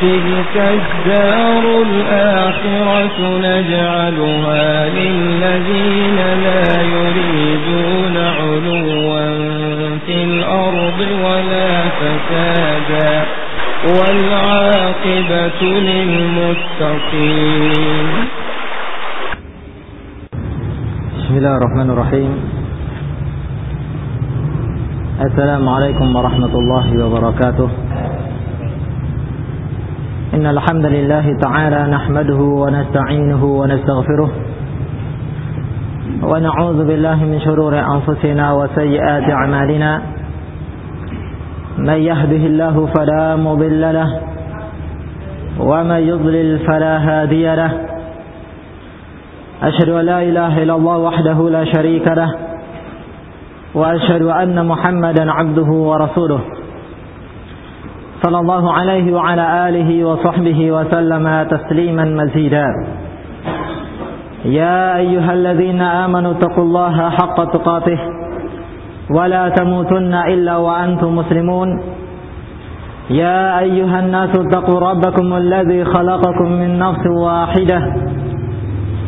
تلك الدار الآخرة نجعلها للذين لا يريدون علوا في الأرض ولا فسادا والعاقبة للمتقين. بسم الله الرحمن الرحيم. السلام عليكم ورحمة الله وبركاته. إن الحمد لله تعالى نحمده ونستعينه ونستغفره ونعوذ بالله من شرور أنفسنا وسيئات أعمالنا من يهده الله فلا مضل له ومن يضلل فلا هادي له أشهد أن لا إله إلا الله وحده لا شريك له وأشهد أن محمدا عبده ورسوله صلى الله عليه وعلى آله وصحبه وسلم تسليما مزيدا. يا أيها الذين آمنوا اتقوا الله حق تقاته ولا تموتن إلا وأنتم مسلمون. يا أيها الناس اتقوا ربكم الذي خلقكم من نفس واحدة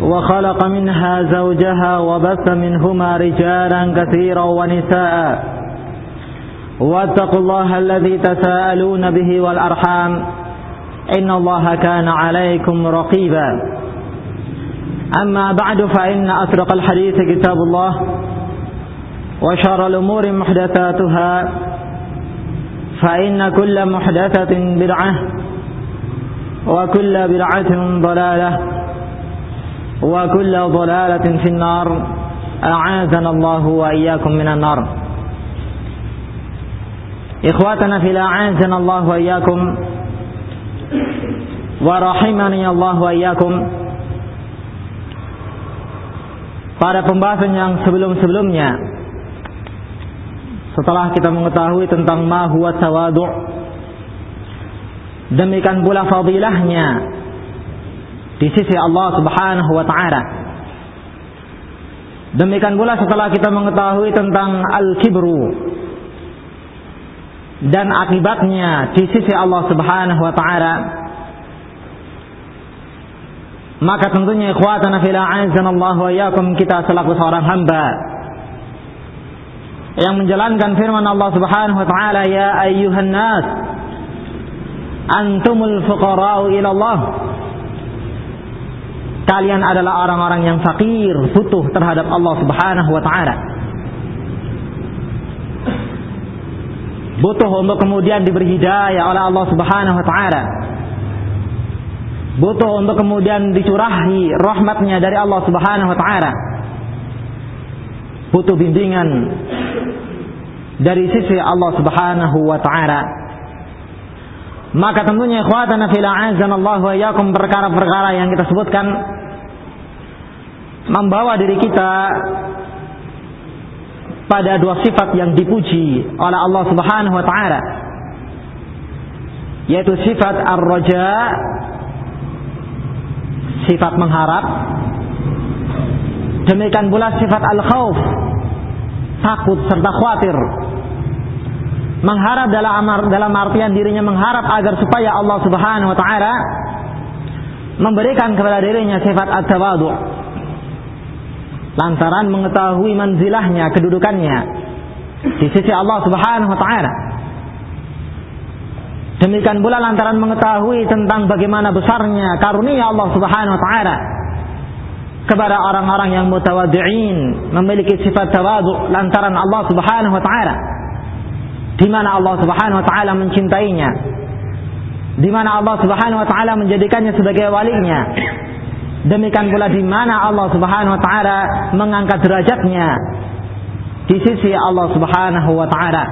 وخلق منها زوجها وبث منهما رجالا كثيرا ونساء واتقوا الله الذي تساءلون به والأرحام إن الله كان عليكم رقيبا. أما بعد فإن أسرق الحديث كتاب الله وشر الأمور محدثاتها فإن كل محدثة بدعة وكل بدعة ضلالة وكل ضلالة في النار. أعاذنا الله وإياكم من النار. Ikhwatana fila a'azana Allah wa iyyakum wa rahimani Allah wa iyyakum. Pada pembahasan yang sebelum-sebelumnya setelah kita mengetahui tentang ma huwa tawadu demikian pula fadilahnya di sisi Allah Subhanahu wa taala demikian pula setelah kita mengetahui tentang al-kibru dan akibatnya di sisi Allah Subhanahu wa taala maka tentunya ikhwatana fil a'azzanallahu wa iyyakum kita selaku seorang hamba yang menjalankan firman Allah Subhanahu wa taala ya ayyuhan nas antumul fuqara'u ila Allah. Kalian adalah orang-orang yang fakir butuh terhadap Allah Subhanahu wa taala butuh untuk kemudian diberi hidayah oleh Allah Subhanahu wa taala. Butuh untuk kemudian dicurahi rahmatnya dari Allah Subhanahu wa taala. Butuh bimbingan dari sisi Allah Subhanahu wa taala. Maka tentunya ikhwatana fil a'azzanallahu wa iyyakum perkara-perkara yang kita sebutkan membawa diri kita pada dua sifat yang dipuji oleh Allah Subhanahu wa taala. Yaitu sifat ar-raja sifat mengharap. Demikian pula sifat al-khauf takut serta khawatir. Mengharap dalam dalam artian dirinya mengharap agar supaya Allah Subhanahu wa taala memberikan kepada dirinya sifat at-tawadhu lantaran mengetahui manzilahnya kedudukannya. Di sisi Allah Subhanahu wa taala. Demikian pula lantaran mengetahui tentang bagaimana besarnya karunia Allah Subhanahu wa taala. Kepada orang-orang yang mutawadhi'in memiliki sifat tawadhu lantaran Allah Subhanahu wa taala. Di mana Allah Subhanahu wa taala mencintainya. Di mana Allah Subhanahu wa taala menjadikannya sebagai walinya demikian pula di mana Allah Subhanahu wa taala mengangkat derajatnya? Di sisi Allah Subhanahu wa taala.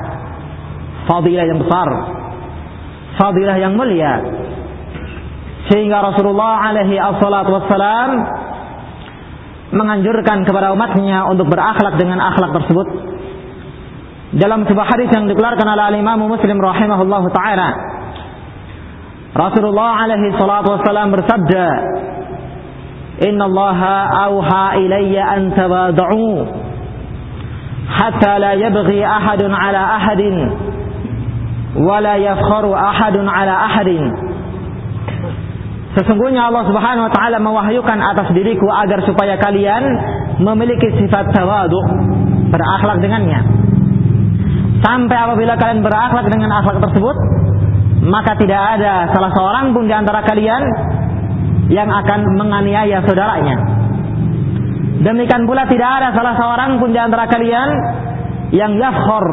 Fadilah yang besar. Fadilah yang mulia. Sehingga Rasulullah alaihi assalatu wassalam menganjurkan kepada umatnya untuk berakhlak dengan akhlak tersebut. Dalam sebuah hadis yang dikeluarkan oleh Imam Muslim rahimahullah taala Rasulullah alaihi salatu wassalam bersabda Inna Allah auha ilayya an tabada'u hatta la yabghi ahadun ala ahadin. Wa la yafkharu ahadun ala Sesungguhnya Allah Subhanahu wa taala mewahyukan atas diriku agar supaya kalian memiliki sifat tawadu, berakhlak dengannya. Sampai apabila kalian berakhlak dengan akhlak tersebut, maka tidak ada salah seorang pun di antara kalian yang akan menganiaya saudaranya. Demikian pula tidak ada salah seorang pun di antara kalian yang yafkhor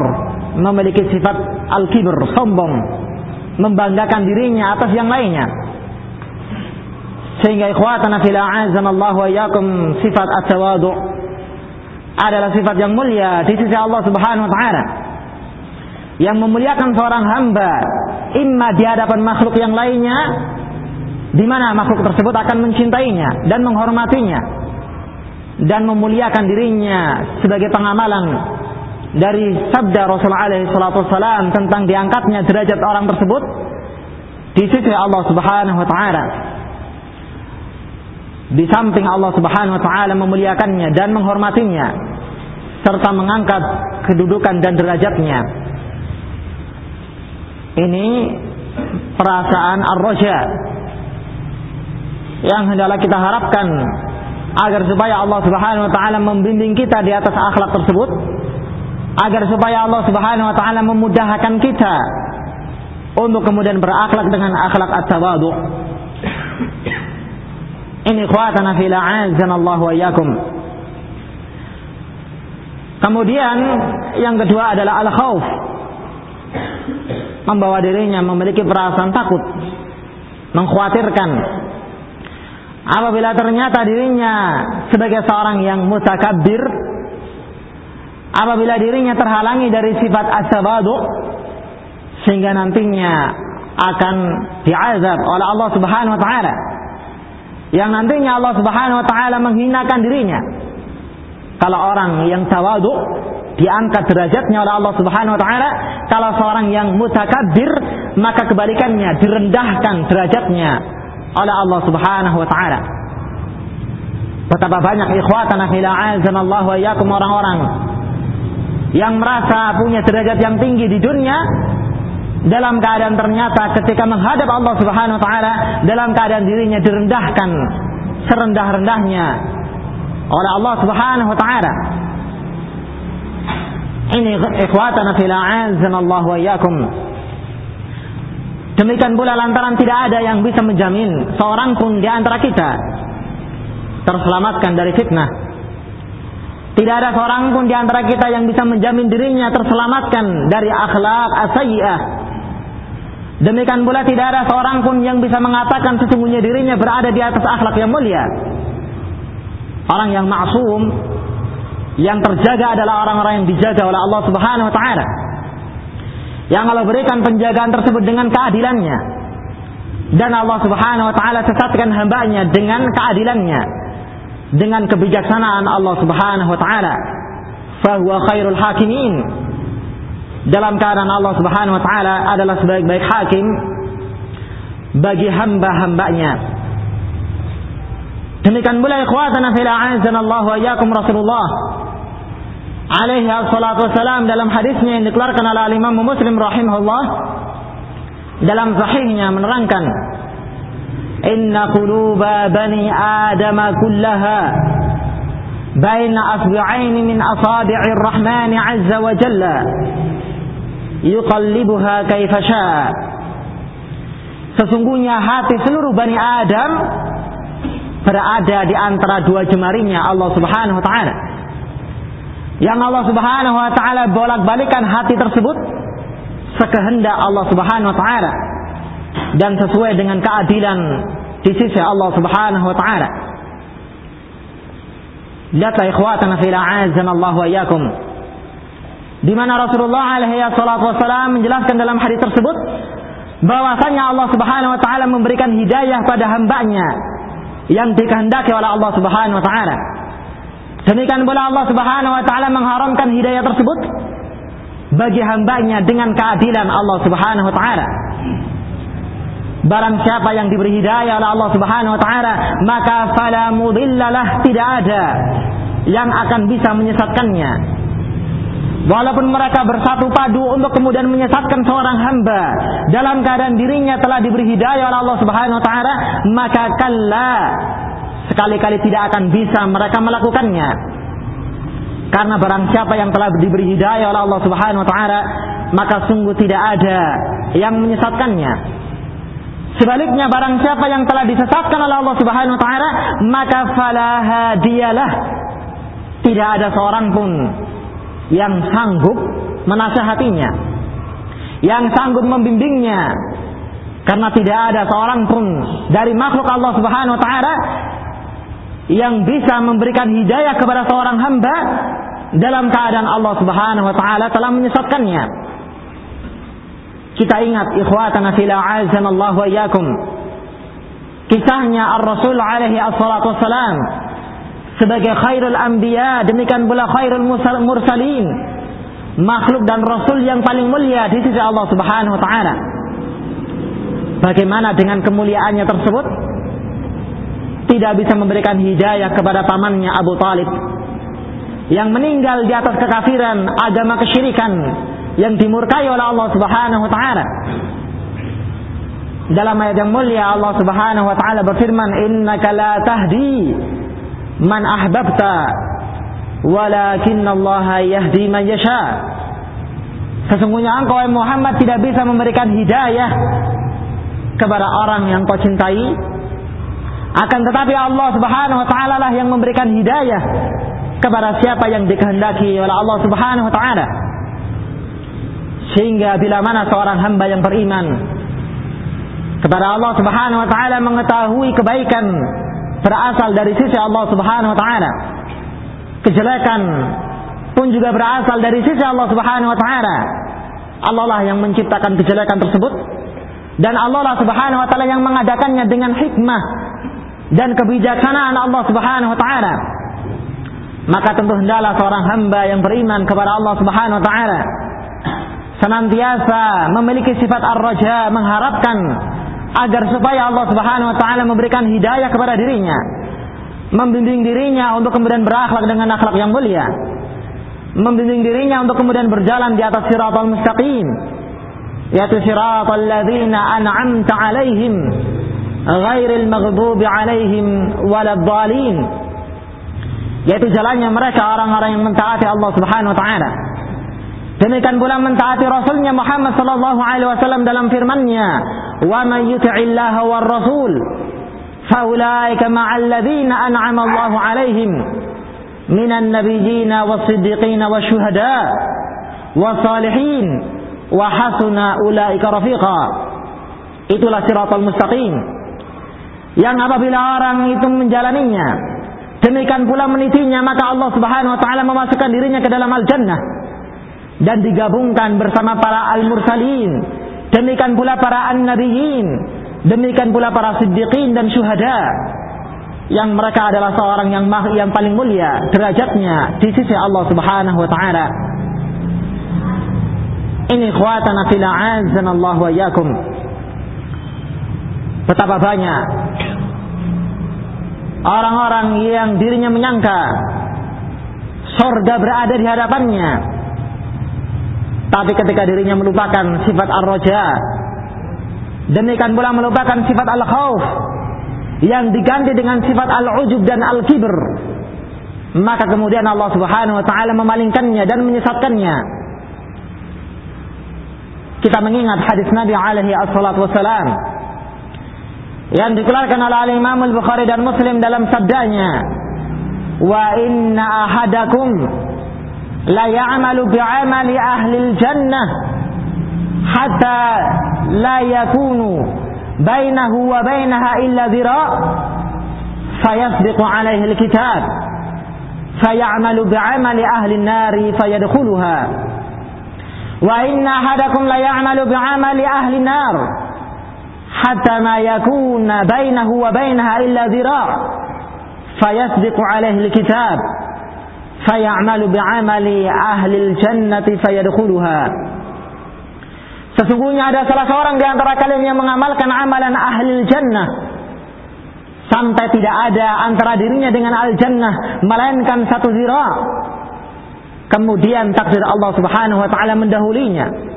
memiliki sifat al-kibr, sombong, membanggakan dirinya atas yang lainnya. Sehingga ikhwatana fil a'azanallahu wa iyyakum sifat at-tawadu adalah sifat yang mulia di sisi Allah Subhanahu wa taala. Yang memuliakan seorang hamba imma di hadapan makhluk yang lainnya di mana makhluk tersebut akan mencintainya dan menghormatinya dan memuliakan dirinya sebagai pengamalan dari sabda Rasulullah alaihi tentang diangkatnya derajat orang tersebut di sisi Allah Subhanahu wa taala di samping Allah Subhanahu wa taala memuliakannya dan menghormatinya serta mengangkat kedudukan dan derajatnya. Ini perasaan ar-raja yang hendaklah kita harapkan agar supaya Allah Subhanahu wa taala membimbing kita di atas akhlak tersebut agar supaya Allah Subhanahu wa taala memudahkan kita untuk kemudian berakhlak dengan akhlak at-tawadu. Ini ikhwatana fil Allah wa iyyakum. Kemudian yang kedua adalah al-khauf. Membawa dirinya memiliki perasaan takut, mengkhawatirkan apabila ternyata dirinya sebagai seorang yang mutakabbir apabila dirinya terhalangi dari sifat as-sabadu sehingga nantinya akan diazab oleh Allah Subhanahu wa taala yang nantinya Allah Subhanahu wa taala menghinakan dirinya. Kalau orang yang tawadu diangkat derajatnya oleh Allah Subhanahu wa taala, kalau seorang yang mutakabbir maka kebalikannya direndahkan derajatnya oleh Allah Subhanahu wa taala. Betapa banyak ikhwatana fil Allah wa iyyakum orang-orang yang merasa punya derajat yang tinggi di dunia dalam keadaan ternyata ketika menghadap Allah Subhanahu wa taala dalam keadaan dirinya direndahkan serendah-rendahnya oleh Allah Subhanahu wa taala. Ini ikhwatana fil Allah wa iyyakum. Demikian pula lantaran tidak ada yang bisa menjamin seorang pun di antara kita terselamatkan dari fitnah. Tidak ada seorang pun di antara kita yang bisa menjamin dirinya terselamatkan dari akhlak asyiah Demikian pula tidak ada seorang pun yang bisa mengatakan sesungguhnya dirinya berada di atas akhlak yang mulia. Orang yang maksum yang terjaga adalah orang-orang yang dijaga oleh Allah Subhanahu wa taala. Yang Allah berikan penjagaan tersebut dengan keadilannya. Dan Allah Subhanahu wa taala sesatkan hambanya dengan keadilannya. Dengan kebijaksanaan Allah Subhanahu wa taala. Fahuwa khairul hakimin dalam keadaan Allah Subhanahu wa taala adalah sebaik-baik hakim bagi hamba-hambanya. Demikian pula ikhwatana fil a'azana Allah wa iyyakum Rasulullah alaihi wassalatu wassalam dalam hadisnya yang dikeluarkan oleh Imam Muslim rahimahullah dalam sahihnya menerangkan Inna quluba bani Adam kullaha baina asbi'aini min asabi'ir rahman azza wa jalla yuqallibuha kaifa Sesungguhnya hati seluruh Bani Adam berada di antara dua jemarinya Allah Subhanahu wa taala. Yang Allah Subhanahu wa taala bolak-balikan hati tersebut sekehendak Allah Subhanahu wa taala dan sesuai dengan keadilan di sisi Allah Subhanahu wa taala. Lihatlah ikhwatana fil a'azana Allah wa iyyakum di mana Rasulullah alaihi wasallam menjelaskan dalam hadis tersebut bahwasanya Allah Subhanahu wa taala memberikan hidayah pada hambanya yang dikehendaki oleh Allah Subhanahu wa taala. Demikian pula Allah Subhanahu wa taala mengharamkan hidayah tersebut bagi hambanya dengan keadilan Allah Subhanahu wa taala. Barang siapa yang diberi hidayah oleh Allah Subhanahu wa taala, maka fala mudillalah tidak ada yang akan bisa menyesatkannya Walaupun mereka bersatu padu untuk kemudian menyesatkan seorang hamba dalam keadaan dirinya telah diberi hidayah oleh Allah Subhanahu wa taala, maka kalla sekali-kali tidak akan bisa mereka melakukannya. Karena barang siapa yang telah diberi hidayah oleh Allah Subhanahu wa taala, maka sungguh tidak ada yang menyesatkannya. Sebaliknya barang siapa yang telah disesatkan oleh Allah Subhanahu wa taala, maka falaha dialah. Tidak ada seorang pun yang sanggup menasehatinya, yang sanggup membimbingnya, karena tidak ada seorang pun dari makhluk Allah Subhanahu wa taala yang bisa memberikan hidayah kepada seorang hamba dalam keadaan Allah Subhanahu wa taala telah menyesatkannya. Kita ingat ikhwatana fil Allah wa iyyakum. Kisahnya Ar-Rasul alaihi assalatu wassalam sebagai khairul anbiya demikian pula khairul mursalin makhluk dan rasul yang paling mulia di sisi Allah Subhanahu wa taala. Bagaimana dengan kemuliaannya tersebut? Tidak bisa memberikan hidayah kepada pamannya Abu Talib yang meninggal di atas kekafiran, agama kesyirikan yang dimurkai oleh Allah Subhanahu wa taala. Dalam ayat yang mulia Allah Subhanahu wa taala berfirman, "Innaka la tahdi man ahbabta walakin Allah yahdi man yasha." Sesungguhnya engkau Muhammad tidak bisa memberikan hidayah kepada orang yang kau cintai, akan tetapi Allah Subhanahu wa taala lah yang memberikan hidayah kepada siapa yang dikehendaki oleh Allah Subhanahu wa taala. Sehingga bila mana seorang hamba yang beriman kepada Allah Subhanahu wa taala mengetahui kebaikan berasal dari sisi Allah Subhanahu wa taala. Kejelekan pun juga berasal dari sisi Allah Subhanahu wa taala. Allah lah yang menciptakan kejelekan tersebut dan Allah lah Subhanahu wa taala yang mengadakannya dengan hikmah dan kebijaksanaan Allah Subhanahu wa taala. Maka tentu hendaklah seorang hamba yang beriman kepada Allah Subhanahu wa taala senantiasa memiliki sifat ar-raja mengharapkan agar supaya Allah Subhanahu wa taala memberikan hidayah kepada dirinya membimbing dirinya untuk kemudian berakhlak dengan akhlak yang mulia membimbing dirinya untuk kemudian berjalan di atas siratal mustaqim yaitu siratal ladzina an'amta alaihim ghairil maghdubi alaihim waladdallin yaitu jalannya mereka orang-orang yang mentaati Allah Subhanahu wa taala. Demikian pula mentaati Rasulnya Muhammad sallallahu alaihi wasallam dalam firman-Nya, "Wa man yuti'illaha war rasul, faulaika ma'al ladzina an'ama Allahu alaihim minan nabiyyin was-siddiqin wasyuhada was-salihin wa hasuna ulaika rafiqa." Itulah siratal mustaqim. Yang apabila orang itu menjalaninya, Demikian pula menitinya maka Allah Subhanahu wa taala memasukkan dirinya ke dalam al-jannah dan digabungkan bersama para al-mursalin. Demikian pula para an-nabiyyin, demikian pula para siddiqin dan syuhada yang mereka adalah seorang yang yang paling mulia derajatnya di sisi Allah Subhanahu wa taala. Ini ikhwatana fil azan Allah wa iyyakum. Betapa banyak orang-orang yang dirinya menyangka sorga berada di hadapannya. Tapi ketika dirinya melupakan sifat ar-raja demikian pula melupakan sifat al-khawf yang diganti dengan sifat al-ujub dan al-kibr maka kemudian Allah Subhanahu wa taala memalingkannya dan menyesatkannya. Kita mengingat hadis Nabi alaihi assalatu wassalam yang dikeluarkan oleh Imam Al-Bukhari dan Muslim dalam sabdanya wa inna ahadakum la ya'malu bi'amali ahli al-jannah hatta la yakunu bainahu wa bainaha illa dhira' fayasbiqu alaihi al-kitab fayamalu bi'amali ahli an-nari fayadkhuluha wa inna ahadakum la ya'malu bi'amali ahli an-nar hatta ma yakuna bainahu wa bainaha illa dhira' fayasbiqu alaihi alkitab fayamalu bi'amali ahli aljannati fayadkhuluha Sesungguhnya ada salah seorang di antara kalian yang mengamalkan amalan ahli jannah sampai tidak ada antara dirinya dengan al-jannah melainkan satu zira. kemudian takdir Allah Subhanahu wa taala mendahulinya.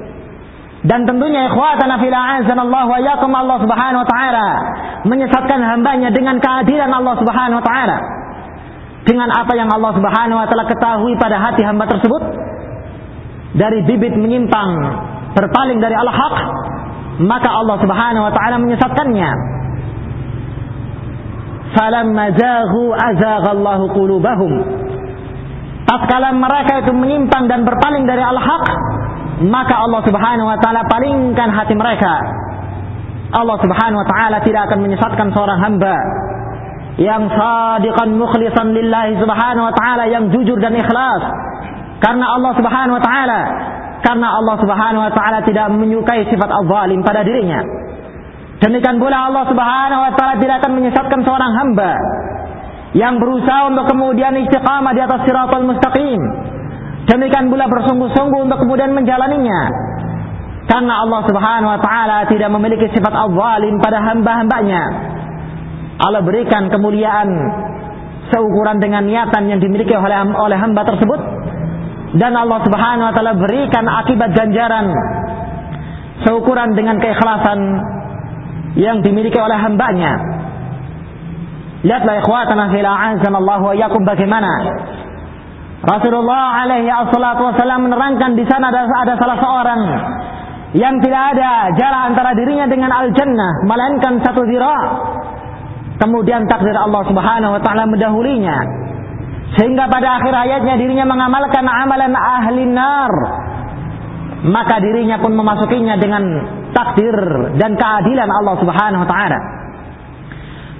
Dan tentunya ikhwatana fil Allah wa yakum Allah Subhanahu wa taala menyesatkan hambanya dengan keadilan Allah Subhanahu wa taala. Dengan apa yang Allah Subhanahu wa taala ketahui pada hati hamba tersebut dari bibit menyimpang berpaling dari al-haq maka Allah Subhanahu wa taala menyesatkannya. Falamma zaghu azaghallahu qulubahum Tatkala mereka itu menyimpang dan berpaling dari al-haq, maka Allah Subhanahu wa taala palingkan hati mereka. Allah Subhanahu wa taala tidak akan menyesatkan seorang hamba yang sadiqan mukhlisan lillahi subhanahu wa taala yang jujur dan ikhlas karena Allah Subhanahu wa taala karena Allah Subhanahu wa taala tidak menyukai sifat al-zalim pada dirinya. Demikian pula Allah Subhanahu wa taala tidak akan menyesatkan seorang hamba yang berusaha untuk kemudian istiqamah di atas siratal mustaqim. Demikian pula bersungguh-sungguh untuk kemudian menjalaninya. Karena Allah Subhanahu wa taala tidak memiliki sifat al-zalim pada hamba-hambanya. Allah berikan kemuliaan seukuran dengan niatan yang dimiliki oleh oleh hamba tersebut dan Allah Subhanahu wa taala berikan akibat ganjaran seukuran dengan keikhlasan yang dimiliki oleh hambanya. Lihatlah ikhwatana fil Allah wa yakum bagaimana Rasulullah alaihi wassalatu wasallam menerangkan di sana ada, ada salah seorang yang tidak ada jarak antara dirinya dengan al-jannah melainkan satu zira. Kemudian takdir Allah Subhanahu wa taala mendahulinya. Sehingga pada akhir ayatnya dirinya mengamalkan amalan ahli nar. Maka dirinya pun memasukinya dengan takdir dan keadilan Allah Subhanahu wa taala.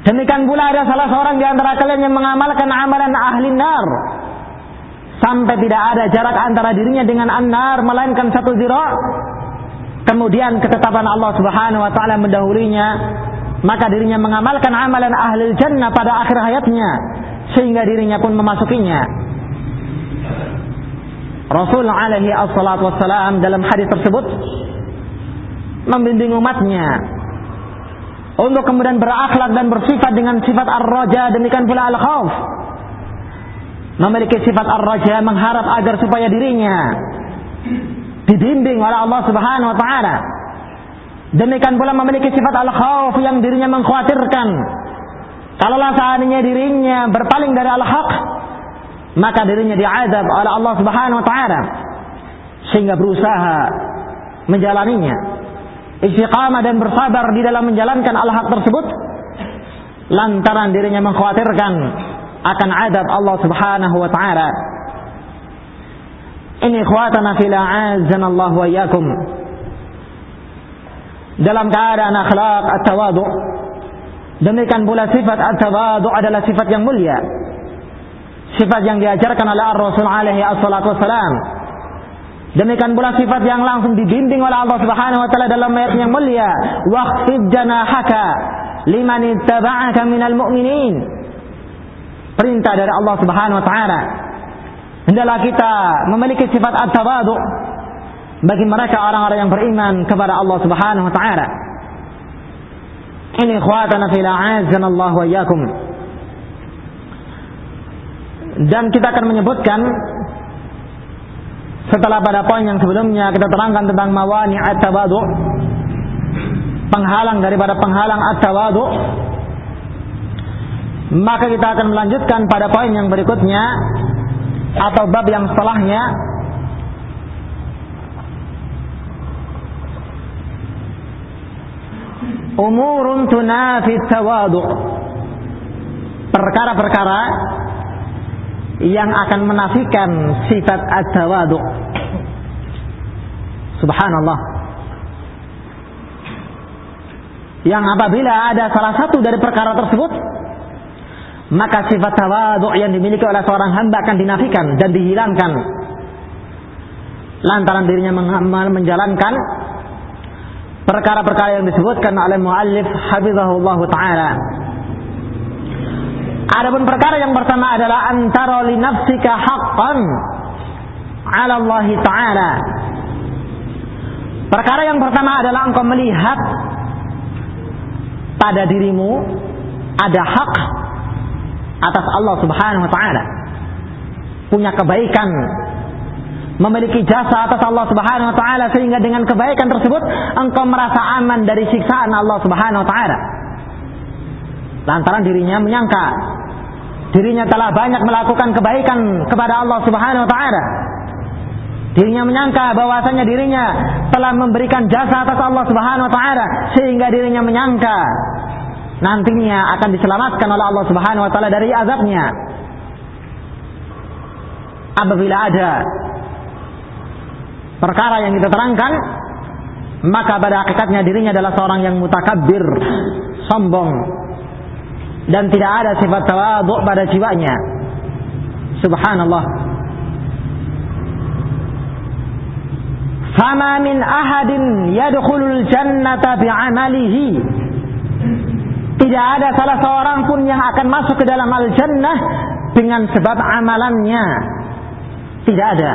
Demikian pula ada salah seorang di antara kalian yang mengamalkan amalan ahli nar. Sampai tidak ada jarak antara dirinya dengan an-nar melainkan satu zira. Kemudian ketetapan Allah Subhanahu wa taala mendahulinya, maka dirinya mengamalkan amalan ahli jannah pada akhir hayatnya sehingga dirinya pun memasukinya. Rasul alaihi assalatu wassalam dalam hadis tersebut membimbing umatnya untuk kemudian berakhlak dan bersifat dengan sifat ar-raja demikian pula al-khauf memiliki sifat ar-raja mengharap agar supaya dirinya dibimbing oleh Allah Subhanahu wa taala. Demikian pula memiliki sifat al-khauf yang dirinya mengkhawatirkan. Kalaulah seandainya dirinya berpaling dari al-haq maka dirinya diazab oleh Allah Subhanahu wa taala. Sehingga berusaha menjalaninya. Istiqamah dan bersabar di dalam menjalankan al-haq tersebut lantaran dirinya mengkhawatirkan akan adab Allah Subhanahu wa taala. Ini ikhwatana fil Allah wa iyyakum. Dalam keadaan akhlak at-tawadu. Demikian pula sifat at-tawadu adalah sifat yang mulia. Sifat yang diajarkan oleh Ar-Rasul alaihi assalatu wassalam Demikian pula sifat yang langsung dibimbing oleh Allah Subhanahu wa taala dalam ayat yang mulia, "Waqfid janahaka liman ittaba'aka minal mu'minin." Perintah dari Allah Subhanahu wa taala. Hendaklah kita memiliki sifat at-tawadhu bagi mereka orang-orang yang beriman kepada Allah Subhanahu wa taala. Ini ikhwatana fil Allah wa iyyakum. Dan kita akan menyebutkan setelah pada poin yang sebelumnya kita terangkan tentang mawani at-tawadu penghalang daripada penghalang at-tawadu maka kita akan melanjutkan pada poin yang berikutnya atau bab yang setelahnya umurun tunafi tawadu perkara-perkara yang akan menafikan sifat at-tawadu. Subhanallah. Yang apabila ada salah satu dari perkara tersebut, maka sifat tawadu yang dimiliki oleh seorang hamba akan dinafikan dan dihilangkan. Lantaran dirinya menjalankan perkara-perkara yang disebutkan oleh muallif hafizahullah taala Adapun perkara yang pertama adalah antara li nafsika haqqan 'ala Allah taala. Perkara yang pertama adalah engkau melihat pada dirimu ada hak atas Allah Subhanahu wa taala. Punya kebaikan memiliki jasa atas Allah Subhanahu wa taala sehingga dengan kebaikan tersebut engkau merasa aman dari siksaan Allah Subhanahu wa taala. Lantaran dirinya menyangka dirinya telah banyak melakukan kebaikan kepada Allah Subhanahu wa taala. Dirinya menyangka bahwasanya dirinya telah memberikan jasa atas Allah Subhanahu wa taala sehingga dirinya menyangka nantinya akan diselamatkan oleh Allah Subhanahu wa taala dari azabnya. Apabila ada perkara yang kita terangkan, maka pada hakikatnya dirinya adalah seorang yang mutakabbir, sombong, dan tidak ada sifat tawadhu pada jiwanya. Subhanallah. Fama min ahadin yadkhulul jannata bi'amalihi. Tidak ada salah seorang pun yang akan masuk ke dalam al-jannah dengan sebab amalannya. Tidak ada.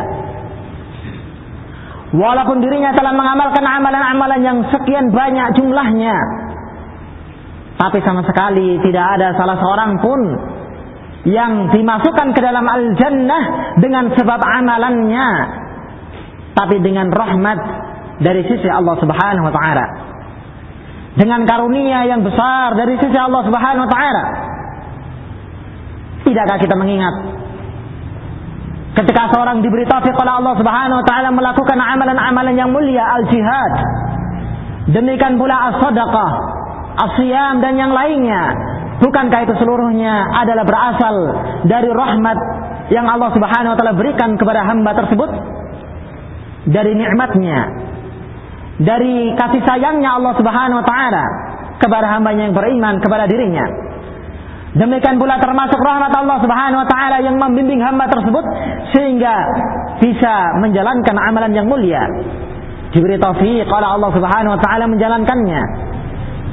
Walaupun dirinya telah mengamalkan amalan-amalan yang sekian banyak jumlahnya. Tapi sama sekali tidak ada salah seorang pun yang dimasukkan ke dalam al-jannah dengan sebab amalannya. Tapi dengan rahmat dari sisi Allah subhanahu wa ta'ala. Dengan karunia yang besar dari sisi Allah subhanahu wa ta'ala. Tidakkah kita mengingat Ketika seorang diberi taufik oleh Allah Subhanahu wa taala melakukan amalan-amalan yang mulia al-jihad. Demikian pula as-sadaqah, as-siyam dan yang lainnya. Bukankah itu seluruhnya adalah berasal dari rahmat yang Allah Subhanahu wa taala berikan kepada hamba tersebut? Dari nikmatnya, dari kasih sayangnya Allah Subhanahu wa taala kepada hambanya yang beriman kepada dirinya. Demikian pula termasuk rahmat Allah Subhanahu wa taala yang membimbing hamba tersebut sehingga bisa menjalankan amalan yang mulia. Diberi taufik oleh Allah Subhanahu wa taala menjalankannya.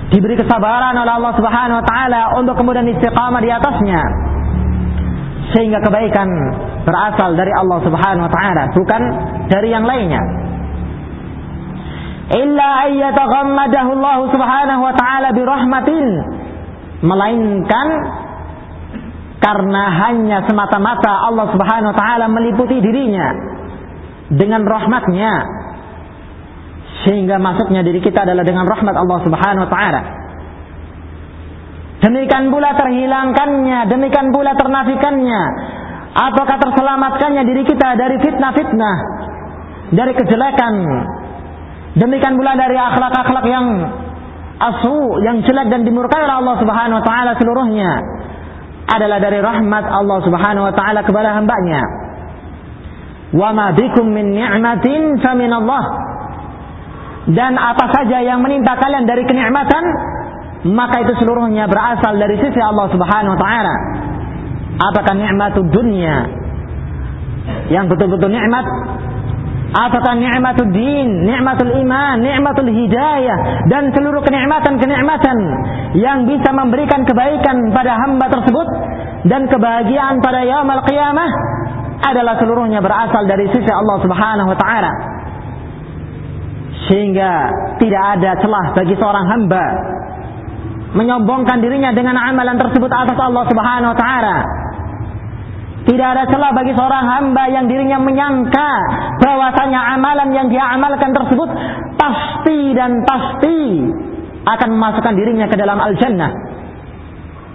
Diberi kesabaran oleh Allah Subhanahu wa taala untuk kemudian istiqamah di atasnya. Sehingga kebaikan berasal dari Allah Subhanahu wa taala, bukan dari yang lainnya. Illa ayyataghammadahu Allah Subhanahu wa taala bi rahmatin melainkan karena hanya semata-mata Allah Subhanahu wa taala meliputi dirinya dengan rahmatnya sehingga masuknya diri kita adalah dengan rahmat Allah Subhanahu wa taala. Demikian pula terhilangkannya, demikian pula ternafikannya, apakah terselamatkannya diri kita dari fitnah-fitnah, dari kejelekan. Demikian pula dari akhlak-akhlak yang asu yang jelek dan dimurkai oleh Allah Subhanahu wa taala seluruhnya adalah dari rahmat Allah Subhanahu wa taala kepada hambanya. Wa ma bikum min ni'matin fa min Allah. Dan apa saja yang menimpa kalian dari kenikmatan maka itu seluruhnya berasal dari sisi Allah Subhanahu wa taala. Apakah nikmatud dunia yang betul-betul nikmat Apakah nikmatul din, nikmatul iman, nikmatul hidayah dan seluruh kenikmatan-kenikmatan yang bisa memberikan kebaikan pada hamba tersebut dan kebahagiaan pada yaumul qiyamah adalah seluruhnya berasal dari sisi Allah Subhanahu wa taala. Sehingga tidak ada celah bagi seorang hamba menyombongkan dirinya dengan amalan tersebut atas Allah Subhanahu wa taala tidak ada celah bagi seorang hamba yang dirinya menyangka bahwasanya amalan yang dia amalkan tersebut pasti dan pasti akan memasukkan dirinya ke dalam al-jannah.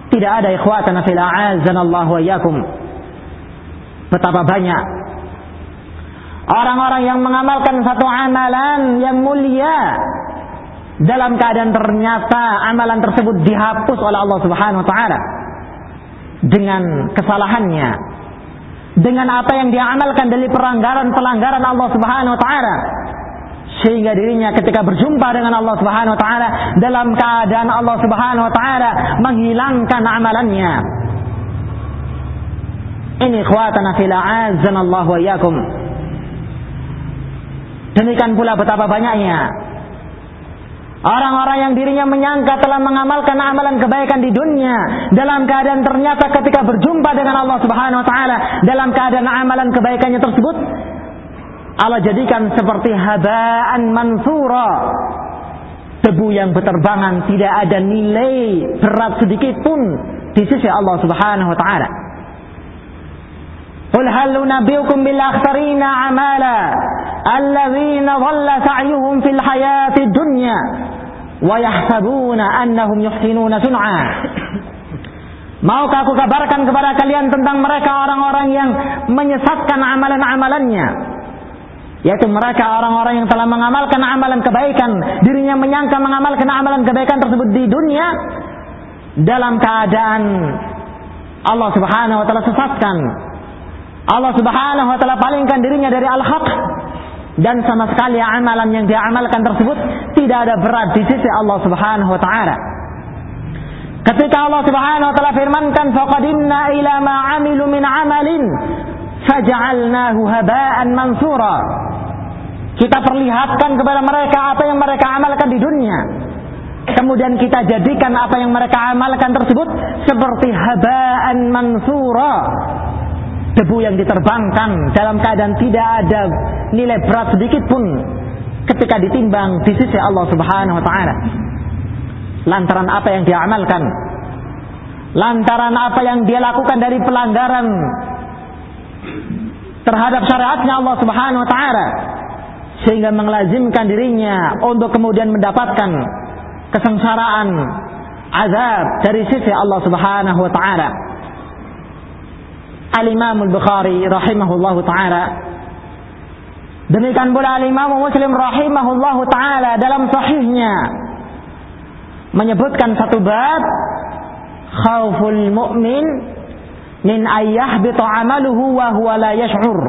Tidak ada ikhwatana fil a'azanallahu wa iyyakum. Betapa banyak orang-orang yang mengamalkan satu amalan yang mulia dalam keadaan ternyata amalan tersebut dihapus oleh Allah Subhanahu wa taala dengan kesalahannya dengan apa yang dia amalkan dari pelanggaran-pelanggaran Allah Subhanahu wa taala. Sehingga dirinya ketika berjumpa dengan Allah Subhanahu wa taala dalam keadaan Allah Subhanahu wa taala menghilangkan amalannya. Ini ikhwatana fil azan Allah wa iyyakum. Demikian pula betapa banyaknya Orang-orang yang dirinya menyangka telah mengamalkan amalan kebaikan di dunia dalam keadaan ternyata ketika berjumpa dengan Allah Subhanahu wa taala dalam keadaan amalan kebaikannya tersebut Allah jadikan seperti habaan mansura debu yang berterbangan tidak ada nilai berat sedikit pun di sisi Allah Subhanahu wa taala. Qul hal nabiyukum bil akhtarina amala alladhina dhalla sa'yuhum fil hayati dunya wa أَنَّهُمْ annahum yuhsinuna Maukah aku kabarkan kepada kalian tentang mereka orang-orang yang menyesatkan amalan-amalannya? Yaitu mereka orang-orang yang telah mengamalkan amalan kebaikan. Dirinya menyangka mengamalkan amalan kebaikan tersebut di dunia. Dalam keadaan Allah subhanahu wa ta'ala sesatkan. Allah subhanahu wa ta'ala palingkan dirinya dari al-haq. Dan sama sekali amalan yang dia amalkan tersebut tidak ada berat di sisi Allah subhanahu wa ta'ala. Ketika Allah Subhanahu wa taala firmankan faqadimna ila ma amilu min amalin faj'alnahu haba'an mansura. Kita perlihatkan kepada mereka apa yang mereka amalkan di dunia. Kemudian kita jadikan apa yang mereka amalkan tersebut seperti haba'an mansura. Debu yang diterbangkan dalam keadaan tidak ada nilai berat sedikit pun ketika ditimbang di sisi Allah Subhanahu wa taala. Lantaran apa yang dia amalkan? Lantaran apa yang dia lakukan dari pelanggaran terhadap syariatnya Allah Subhanahu wa taala sehingga mengelazimkan dirinya untuk kemudian mendapatkan kesengsaraan azab dari sisi Allah Subhanahu wa taala Al-Imam Al-Bukhari rahimahullahu taala. Demikian pula Al-Imam Muslim rahimahullahu taala dalam sahihnya menyebutkan satu bab khauful mu'min min ayyahbita amaluhu wa huwa la yash'ur.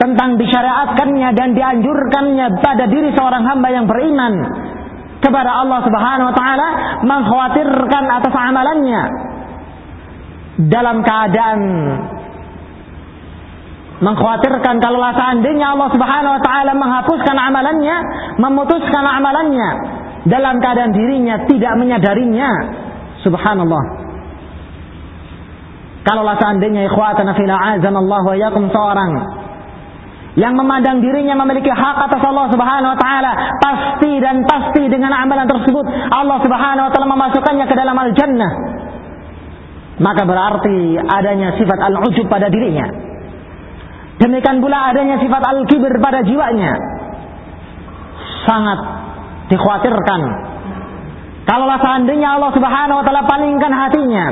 Tentang disyariatkannya dan dianjurkannya pada diri seorang hamba yang beriman kepada Allah Subhanahu wa taala mengkhawatirkan atas amalannya dalam keadaan mengkhawatirkan kalau seandainya Allah Subhanahu wa taala menghapuskan amalannya, memutuskan amalannya, dalam keadaan dirinya tidak menyadarinya. Subhanallah. Kalaulah seandainya ikhwatana fil Allah wa seorang yang memandang dirinya memiliki hak atas Allah Subhanahu wa taala, pasti dan pasti dengan amalan tersebut Allah Subhanahu wa taala memasukkannya ke dalam al-jannah. Maka berarti adanya sifat al-ujub pada dirinya. Demikian pula adanya sifat al-kibir pada jiwanya. Sangat dikhawatirkan. Kalaulah seandainya Allah Subhanahu wa taala palingkan hatinya,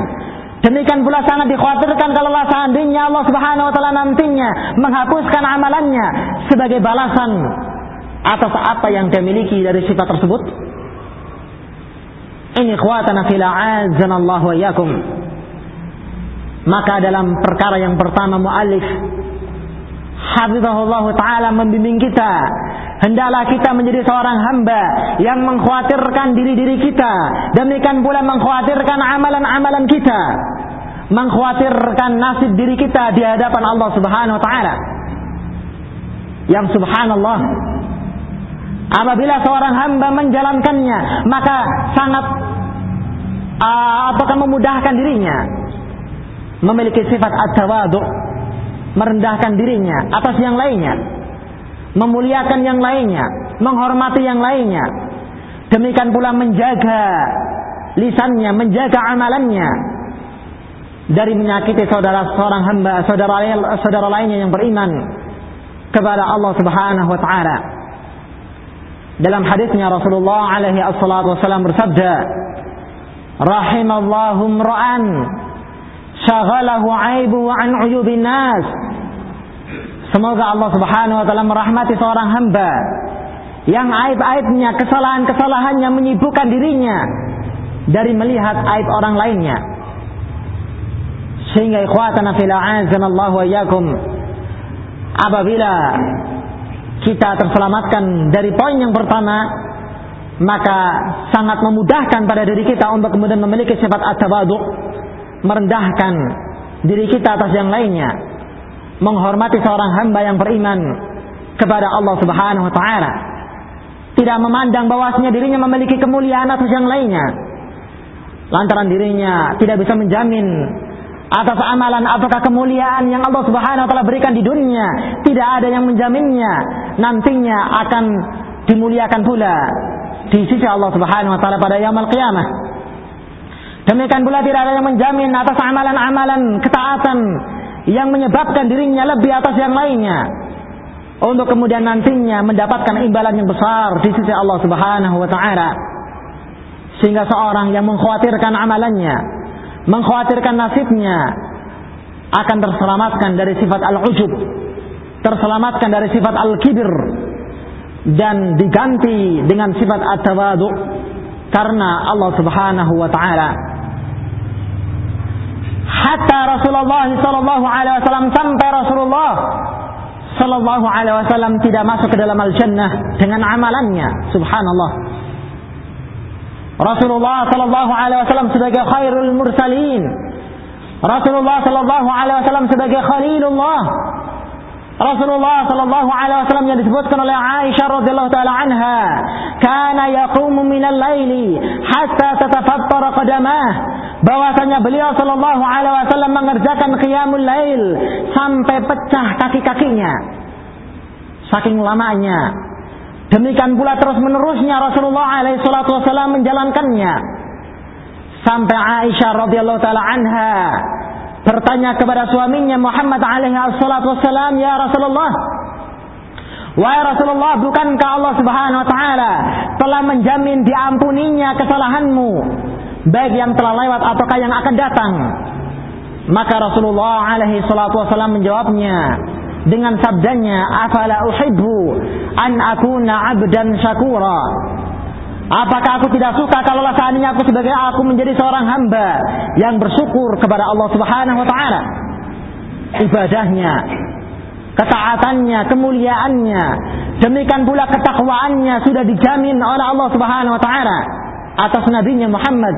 demikian pula sangat dikhawatirkan kalaulah seandainya Allah Subhanahu wa taala nantinya menghapuskan amalannya sebagai balasan atas apa yang dia miliki dari sifat tersebut. Ini khawatana fil Allah wa yakum. Maka dalam perkara yang pertama muallif Hafizahullah Ta'ala membimbing kita Hendaklah kita menjadi seorang hamba yang mengkhawatirkan diri-diri kita. Demikian pula mengkhawatirkan amalan-amalan kita. Mengkhawatirkan nasib diri kita di hadapan Allah Subhanahu wa taala. Yang subhanallah apabila seorang hamba menjalankannya, maka sangat uh, apakah memudahkan dirinya memiliki sifat at-tawadhu, merendahkan dirinya atas yang lainnya memuliakan yang lainnya, menghormati yang lainnya. Demikian pula menjaga lisannya, menjaga amalannya dari menyakiti saudara seorang hamba, saudara saudara lainnya yang beriman kepada Allah Subhanahu wa taala. Dalam hadisnya Rasulullah alaihi assalatu wasallam bersabda, "Rahimallahu imra'an syaghalahu 'aibu 'an 'uyubin nas." Semoga Allah Subhanahu wa taala merahmati seorang hamba yang aib-aibnya, kesalahan-kesalahannya menyibukkan dirinya dari melihat aib orang lainnya. Sehingga ikhwatana fil Allah wa iyyakum apabila kita terselamatkan dari poin yang pertama maka sangat memudahkan pada diri kita untuk kemudian memiliki sifat at-tawadhu merendahkan diri kita atas yang lainnya menghormati seorang hamba yang beriman kepada Allah Subhanahu wa taala. Tidak memandang bahwasanya dirinya memiliki kemuliaan atas yang lainnya. Lantaran dirinya tidak bisa menjamin atas amalan apakah kemuliaan yang Allah Subhanahu wa taala berikan di dunia tidak ada yang menjaminnya nantinya akan dimuliakan pula di sisi Allah Subhanahu wa taala pada yaumul qiyamah. Demikian pula tidak ada yang menjamin atas amalan-amalan ketaatan yang menyebabkan dirinya lebih atas yang lainnya untuk kemudian nantinya mendapatkan imbalan yang besar di sisi Allah Subhanahu wa taala. Sehingga seorang yang mengkhawatirkan amalannya, mengkhawatirkan nasibnya akan terselamatkan dari sifat al-ujub, terselamatkan dari sifat al-kibir dan diganti dengan sifat at-tawadu karena Allah Subhanahu wa taala hatta Rasulullah sallallahu alaihi wasallam sampai Rasulullah sallallahu alaihi wasallam tidak masuk ke dalam al-jannah dengan amalannya subhanallah Rasulullah sallallahu alaihi wasallam sebagai khairul mursalin Rasulullah sallallahu alaihi wasallam sebagai khalilullah Rasulullah sallallahu alaihi wasallam yang disebutkan oleh Aisyah radhiyallahu taala anha, kana yaqumu minal laili hatta tatafattara qadamah. Bahwasanya beliau sallallahu alaihi wasallam mengerjakan qiyamul lail sampai pecah kaki-kakinya. Saking lamanya. Demikian pula terus menerusnya Rasulullah alaihi wasallam menjalankannya. Sampai Aisyah radhiyallahu taala anha bertanya kepada suaminya Muhammad alaihi wassalam, "Ya Rasulullah, Wahai Rasulullah, bukankah Allah Subhanahu wa taala telah menjamin diampuninya kesalahanmu, baik yang telah lewat ataukah yang akan datang?" Maka Rasulullah alaihi salatu wasallam menjawabnya dengan sabdanya, "Afala uhibbu an akuna 'abdan syakura?" Apakah aku tidak suka kalau seandainya aku sebagai aku menjadi seorang hamba yang bersyukur kepada Allah Subhanahu wa taala? Ibadahnya, ketaatannya, kemuliaannya, demikian pula ketakwaannya sudah dijamin oleh Allah Subhanahu wa taala atas nabinya Muhammad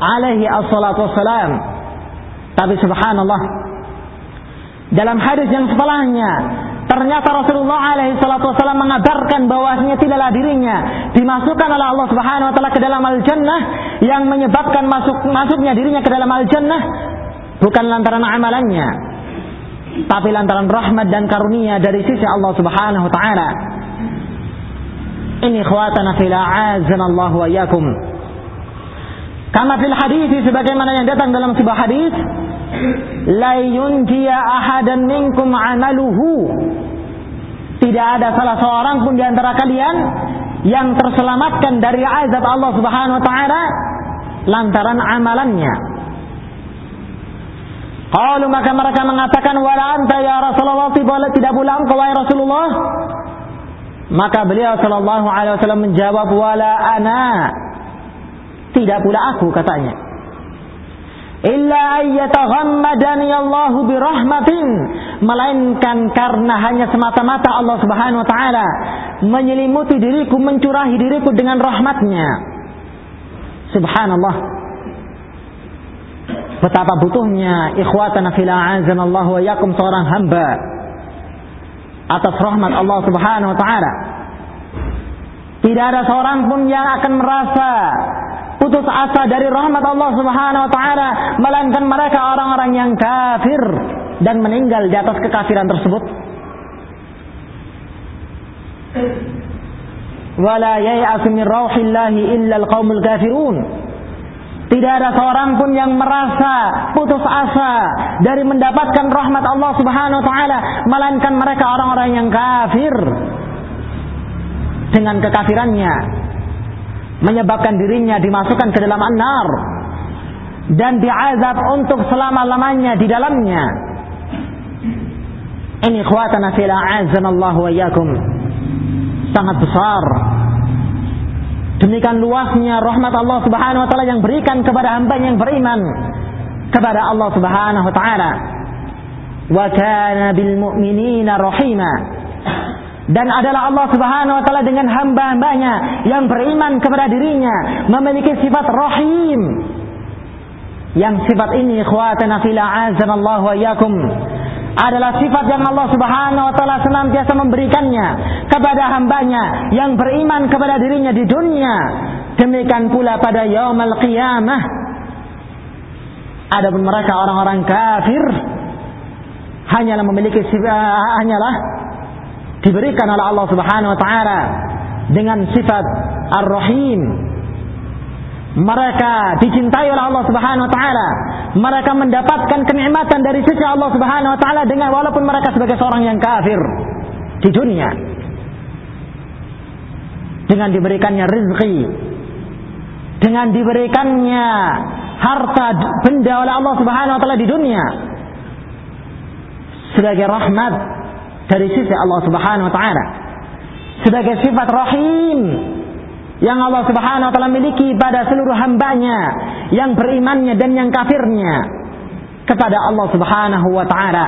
alaihi assalatu wassalam. Tapi subhanallah dalam hadis yang setelahnya Ternyata Rasulullah alaihi salatu wasallam mengabarkan bahwasanya tidaklah dirinya dimasukkan oleh Allah Subhanahu wa taala ke dalam al-jannah yang menyebabkan masuk masuknya dirinya ke dalam al-jannah bukan lantaran amalannya tapi lantaran rahmat dan karunia dari sisi Allah Subhanahu wa taala. Ini khawatana fil Allah wa iyyakum. Kama fil hadis sebagaimana yang datang dalam sebuah hadis la yunjiya ahadan minkum amaluhu tidak ada salah seorang pun di antara kalian yang terselamatkan dari azab Allah Subhanahu wa taala lantaran amalannya. Qalu maka mereka mengatakan wala anta ya Rasulullah tidak pula engkau wahai Rasulullah. Maka beliau sallallahu alaihi wasallam menjawab wala ana. Tidak pula aku katanya. Illa ayyataghammadani Allahu birahmatin. Melainkan karena hanya semata-mata Allah Subhanahu wa taala menyelimuti diriku mencurahi diriku dengan rahmatnya. Subhanallah. Betapa butuhnya ikhwatana fil Allah wa yakum seorang hamba atas rahmat Allah Subhanahu wa taala. Tidak ada seorang pun yang akan merasa putus asa dari rahmat Allah Subhanahu wa taala melainkan mereka orang-orang yang kafir dan meninggal di atas kekafiran tersebut. Wala min rauhillahi illa alqaumul kafirun. Tidak ada seorang pun yang merasa putus asa dari mendapatkan rahmat Allah Subhanahu wa taala melainkan mereka orang-orang yang kafir dengan kekafirannya menyebabkan dirinya dimasukkan ke dalam an-nar dan diazab untuk selama-lamanya di dalamnya. Ini khuatana fil Allah wa iyyakum. Sangat besar. Demikian luasnya rahmat Allah Subhanahu wa taala yang berikan kepada hamba yang beriman kepada Allah Subhanahu wa taala. Wa kana bil mu'minina rahima dan adalah Allah Subhanahu wa taala dengan hamba-hambanya yang beriman kepada dirinya memiliki sifat rahim. Yang sifat ini ikhwatana fil Allah wa iyyakum adalah sifat yang Allah Subhanahu wa taala senantiasa memberikannya kepada hambanya yang beriman kepada dirinya di dunia. Demikian pula pada yaumul qiyamah adapun mereka orang-orang kafir hanyalah memiliki sifat hanyalah diberikan oleh Allah Subhanahu wa taala dengan sifat Ar-Rahim. Mereka dicintai oleh Allah Subhanahu wa taala mereka mendapatkan kenikmatan dari sisi Allah Subhanahu wa taala dengan walaupun mereka sebagai seorang yang kafir di dunia. Dengan diberikannya rezeki, dengan diberikannya harta benda oleh Allah Subhanahu wa taala di dunia sebagai rahmat dari sisi Allah Subhanahu wa taala. Sebagai sifat rahim yang Allah Subhanahu wa taala miliki pada seluruh hambanya yang berimannya dan yang kafirnya kepada Allah Subhanahu wa taala.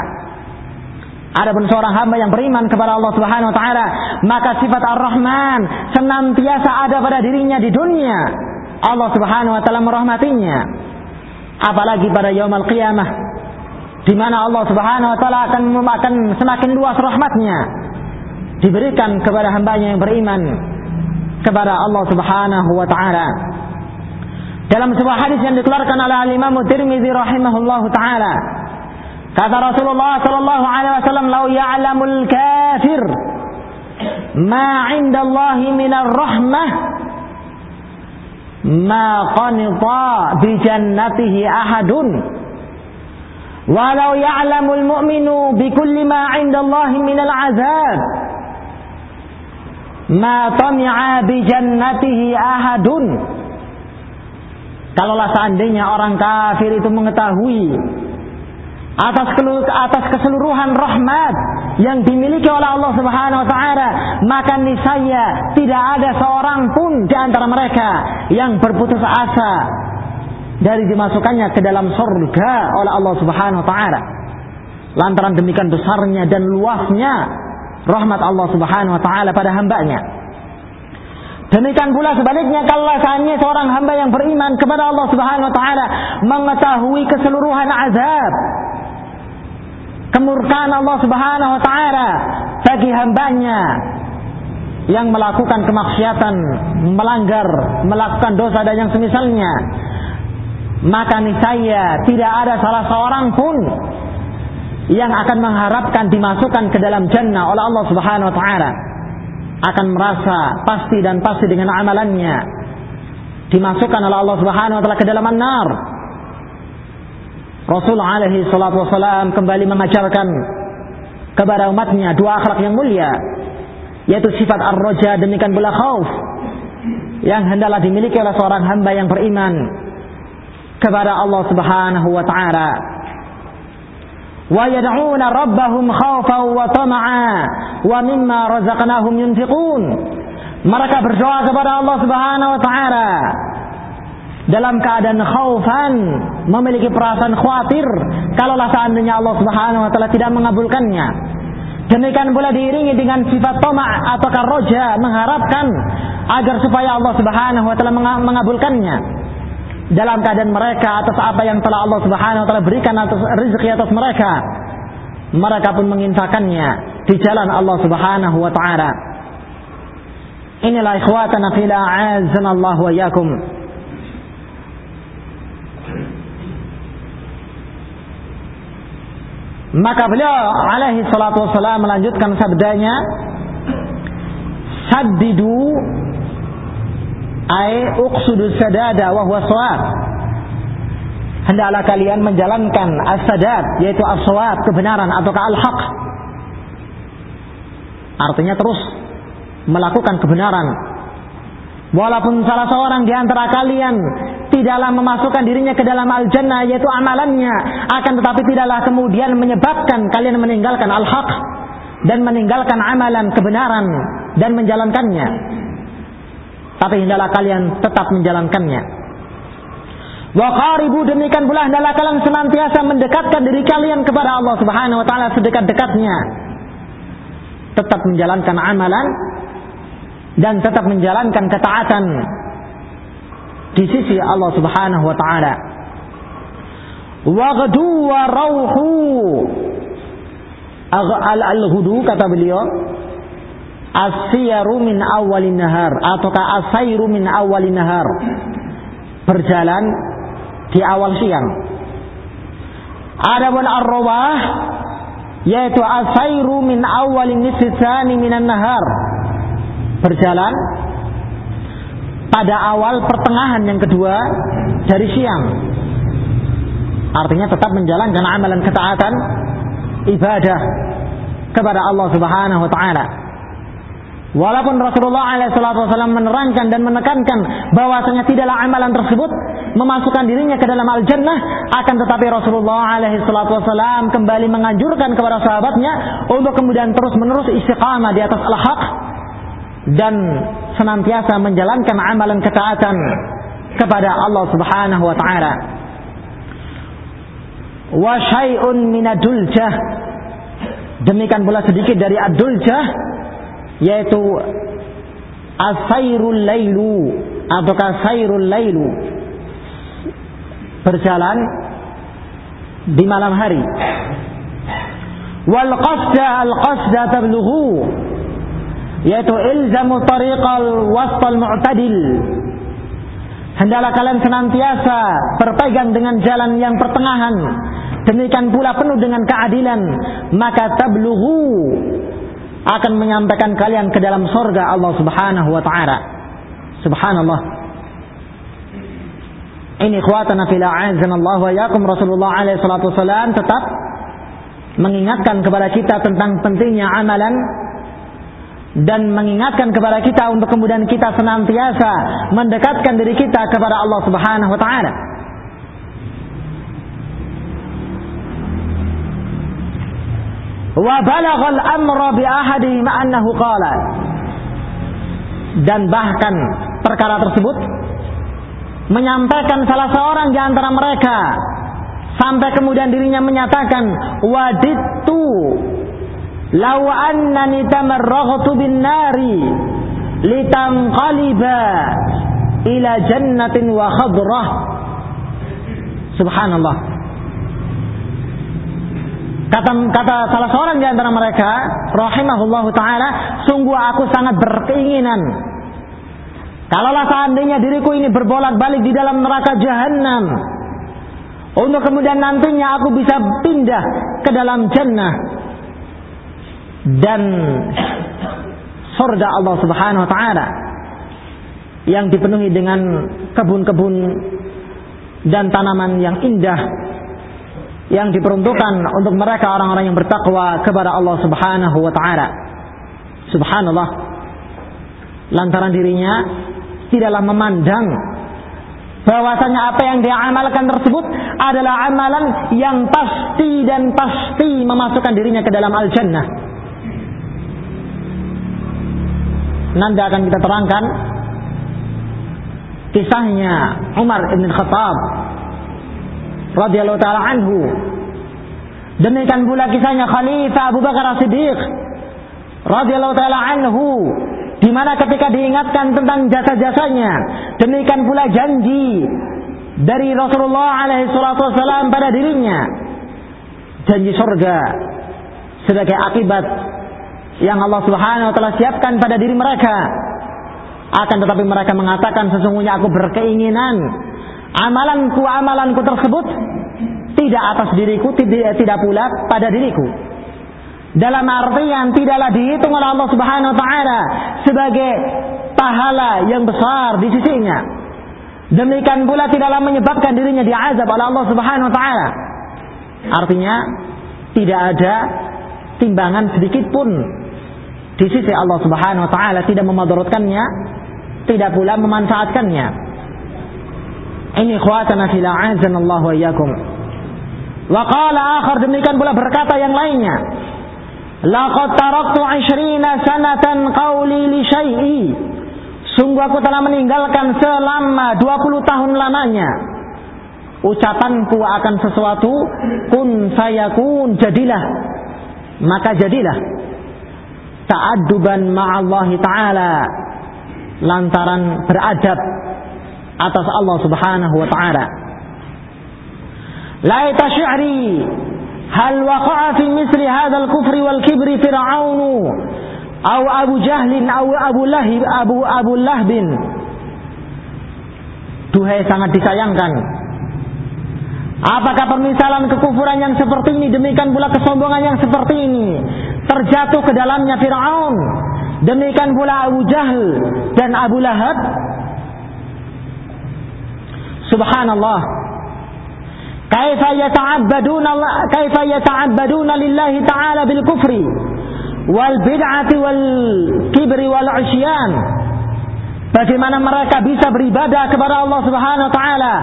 Adapun seorang hamba yang beriman kepada Allah Subhanahu wa taala, maka sifat Ar-Rahman senantiasa ada pada dirinya di dunia. Allah Subhanahu wa taala merahmatinya. Apalagi pada yaumul qiyamah di mana Allah Subhanahu wa taala akan akan semakin luas rahmatnya diberikan kepada hambanya yang beriman kepada Allah Subhanahu wa taala. Dalam sebuah hadis yang dikeluarkan oleh Imam Tirmizi rahimahullahu taala, kata Rasulullah sallallahu alaihi wasallam, "Lau ya'lamul kafir ma 'inda Allah minar rahmah ma qanita bi jannatihi ahadun." Walau ya'lamul mu'minu bi kulli ma 'inda Allah minal 'azab ma tami'a bi jannatihi ahadun. Kalaulah seandainya orang kafir itu mengetahui atas atas keseluruhan rahmat yang dimiliki oleh Allah Subhanahu wa taala maka niscaya tidak ada seorang pun di antara mereka yang berputus asa dari dimasukkannya ke dalam surga oleh Allah Subhanahu wa taala lantaran demikian besarnya dan luasnya rahmat Allah Subhanahu wa taala pada hambanya. Demikian pula sebaliknya kalau seandainya seorang hamba yang beriman kepada Allah Subhanahu wa taala mengetahui keseluruhan azab kemurkaan Allah Subhanahu wa taala bagi hambanya yang melakukan kemaksiatan, melanggar, melakukan dosa dan yang semisalnya, maka niscaya tidak ada salah seorang pun yang akan mengharapkan dimasukkan ke dalam jannah oleh Allah Subhanahu wa taala. Akan merasa pasti dan pasti dengan amalannya. Dimasukkan oleh Allah Subhanahu wa taala ke dalam nar. Rasul alaihi salatu wasalam kembali mengajarkan kepada umatnya dua akhlak yang mulia yaitu sifat ar-raja demikian pula khauf yang hendaklah dimiliki oleh seorang hamba yang beriman kepada Allah Subhanahu wa taala. ويدعون ربهم خوفا وطمعا wa tama'a ينفقون yunfiqun. Mereka berdoa kepada Allah Subhanahu wa taala dalam keadaan khaufan memiliki perasaan khawatir kalaulah seandainya Allah Subhanahu wa taala tidak mengabulkannya demikian pula diiringi dengan sifat toma atau karoja mengharapkan agar supaya Allah Subhanahu wa taala mengabulkannya dalam keadaan mereka atas apa yang telah Allah Subhanahu wa taala berikan atas rezeki atas mereka. Mereka pun menginfakannya di jalan Allah Subhanahu wa taala. Inilah ikhwatana fila Allah wa yakum. Maka beliau alaihi salatu wassalam melanjutkan sabdanya Saddidu ai uqsudu sadada wa huwa shawab hendaklah kalian menjalankan as-sadad yaitu as-shawab kebenaran atau al-haq. Artinya terus melakukan kebenaran. Walaupun salah seorang di antara kalian tidaklah memasukkan dirinya ke dalam al-jannah yaitu amalannya akan tetapi tidaklah kemudian menyebabkan kalian meninggalkan al-haq dan meninggalkan amalan kebenaran dan menjalankannya tapi hendaklah kalian tetap menjalankannya. Wa qaribu demikian pula hendaklah kalian senantiasa mendekatkan diri kalian kepada Allah Subhanahu wa taala sedekat-dekatnya. Tetap menjalankan amalan dan tetap menjalankan ketaatan di sisi Allah Subhanahu wa taala. Wa ghadu wa rauhu al-ghudu kata beliau asyaru min awalin nahar ataukah asairu min awalin nahar. Berjalan di awal siang. Adapun ar-rawah yaitu asairu min awalin nisfani minan nahar. Berjalan pada awal pertengahan yang kedua dari siang. Artinya tetap menjalankan amalan ketaatan ibadah kepada Allah Subhanahu wa taala. Walaupun Rasulullah SAW menerangkan dan menekankan bahwasanya tidaklah amalan tersebut memasukkan dirinya ke dalam al-jannah, akan tetapi Rasulullah SAW kembali menganjurkan kepada sahabatnya untuk kemudian terus menerus istiqamah di atas al-haq dan senantiasa menjalankan amalan ketaatan kepada Allah Subhanahu wa taala. Wa syai'un minadulcah Demikian pula sedikit dari aduljah yaitu asairul lailu ataukah sairul lailu berjalan di malam hari. Wal qasda al qasda tablughu yaitu ilzamu tariqal wasal mu'tadil. Hendaklah kalian senantiasa berpegang dengan jalan yang pertengahan. Demikian pula penuh dengan keadilan. Maka tablughu akan menyampaikan kalian ke dalam sorga Allah Subhanahu wa taala. Subhanallah. Ini ikhwatana fil Allah wa yakum Rasulullah alaihi salatu wasalam tetap mengingatkan kepada kita tentang pentingnya amalan dan mengingatkan kepada kita untuk kemudian kita senantiasa mendekatkan diri kita kepada Allah Subhanahu wa taala. Wa balaghal amra bi ahadihim annahu qala. Dan bahkan perkara tersebut menyampaikan salah seorang di antara mereka sampai kemudian dirinya menyatakan wadittu law annani tamarraghtu bin nari litanqaliba ila jannatin wa khadrah. Subhanallah Kata, kata salah seorang di antara mereka, rahimahullahu taala, sungguh aku sangat berkeinginan. Kalaulah seandainya diriku ini berbolak-balik di dalam neraka jahanam untuk kemudian nantinya aku bisa pindah ke dalam jannah dan surga Allah Subhanahu wa taala yang dipenuhi dengan kebun-kebun dan tanaman yang indah yang diperuntukkan untuk mereka orang-orang yang bertakwa kepada Allah Subhanahu wa taala. Subhanallah. Lantaran dirinya tidaklah memandang bahwasanya apa yang dia amalkan tersebut adalah amalan yang pasti dan pasti memasukkan dirinya ke dalam al-jannah. Nanti akan kita terangkan kisahnya Umar ibn Khattab radhiyallahu taala anhu. Demikian pula kisahnya Khalifah Abu Bakar As-Siddiq radhiyallahu taala anhu di mana ketika diingatkan tentang jasa-jasanya, demikian pula janji dari Rasulullah alaihi wasallam pada dirinya. Janji surga sebagai akibat yang Allah Subhanahu wa taala siapkan pada diri mereka. Akan tetapi mereka mengatakan sesungguhnya aku berkeinginan amalanku amalanku tersebut tidak atas diriku tidak, tidak pula pada diriku. Dalam artian tidaklah dihitung oleh Allah Subhanahu wa taala sebagai pahala yang besar di sisinya. Demikian pula tidaklah menyebabkan dirinya diazab oleh Allah Subhanahu wa taala. Artinya tidak ada timbangan sedikit pun di sisi Allah Subhanahu wa taala tidak memadaratkannya tidak pula memanfaatkannya ini khawatana fil Allah wa iyyakum. Wa qala akhar demikian pula berkata yang lainnya. Laqad taraktu 20 sanatan qawli li syai'i. Sungguh aku telah meninggalkan selama 20 tahun lamanya ucapanku akan sesuatu kun sayakun jadilah maka jadilah ta'adduban ma'allahi ta'ala lantaran beradab atas Allah Subhanahu wa taala. Laita syi'ri hal waqa'a fi misli hadzal kufri wal kibri fir'aun aw Abu Jahlin aw Abu Lahib Abu Abu Lahbin. Duhai sangat disayangkan. Apakah permisalan kekufuran yang seperti ini demikian pula kesombongan yang seperti ini terjatuh ke dalamnya Firaun demikian pula Abu Jahal dan Abu Lahab Subhanallah. Kaifa yata'abbaduna kaifa yata'abbaduna lillahi ta'ala bil kufri wal bid'ati wal kibri wal 'isyan. Bagaimana mereka bisa beribadah kepada Allah Subhanahu wa taala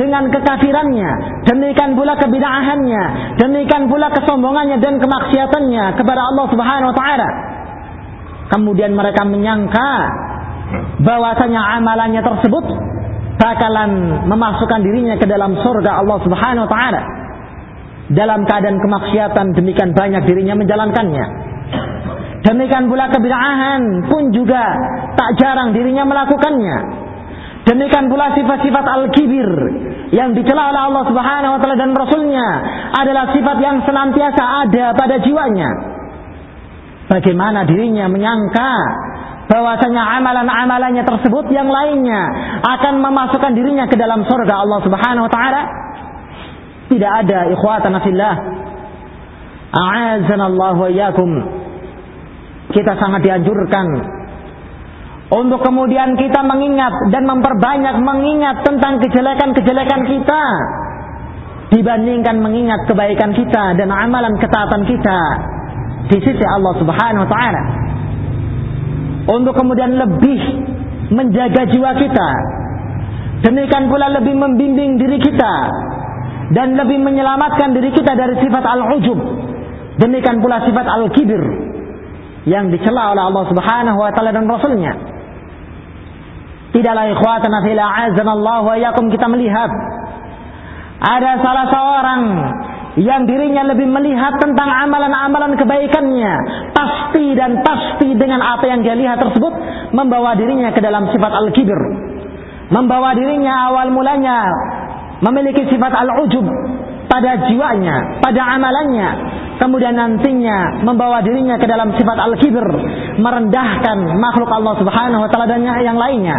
dengan kekafirannya, demikian pula kebid'ahannya, demikian pula kesombongannya dan kemaksiatannya kepada Allah Subhanahu wa taala. Kemudian mereka menyangka bahwasanya amalannya tersebut bakalan memasukkan dirinya ke dalam surga Allah Subhanahu wa taala. Dalam keadaan kemaksiatan demikian banyak dirinya menjalankannya. Demikian pula kebid'ahan pun juga tak jarang dirinya melakukannya. Demikian pula sifat-sifat al-kibir yang dicela oleh Allah Subhanahu wa taala dan rasulnya adalah sifat yang senantiasa ada pada jiwanya. Bagaimana dirinya menyangka bahwasanya amalan-amalannya tersebut yang lainnya akan memasukkan dirinya ke dalam surga Allah Subhanahu wa taala? Tidak ada ikhwatana fillah. A'azanallahu wa. Kita sangat dianjurkan untuk kemudian kita mengingat dan memperbanyak mengingat tentang kejelekan-kejelekan kita dibandingkan mengingat kebaikan kita dan amalan ketaatan kita di sisi Allah Subhanahu wa taala. Untuk kemudian lebih menjaga jiwa kita. Demikian pula lebih membimbing diri kita dan lebih menyelamatkan diri kita dari sifat al-ujub. Demikian pula sifat al-kibir yang dicela oleh Allah Subhanahu wa taala dan rasulnya. Tidaklah ikhwatana fil a'azanallahu wa yakum kita melihat ada salah seorang yang dirinya lebih melihat tentang amalan-amalan kebaikannya. Pasti dan pasti dengan apa yang dia lihat tersebut membawa dirinya ke dalam sifat al-kibir. Membawa dirinya awal mulanya memiliki sifat al-ujub pada jiwanya pada amalannya. Kemudian nantinya membawa dirinya ke dalam sifat al-kibir merendahkan makhluk Allah Subhanahu wa taala dan yang lainnya.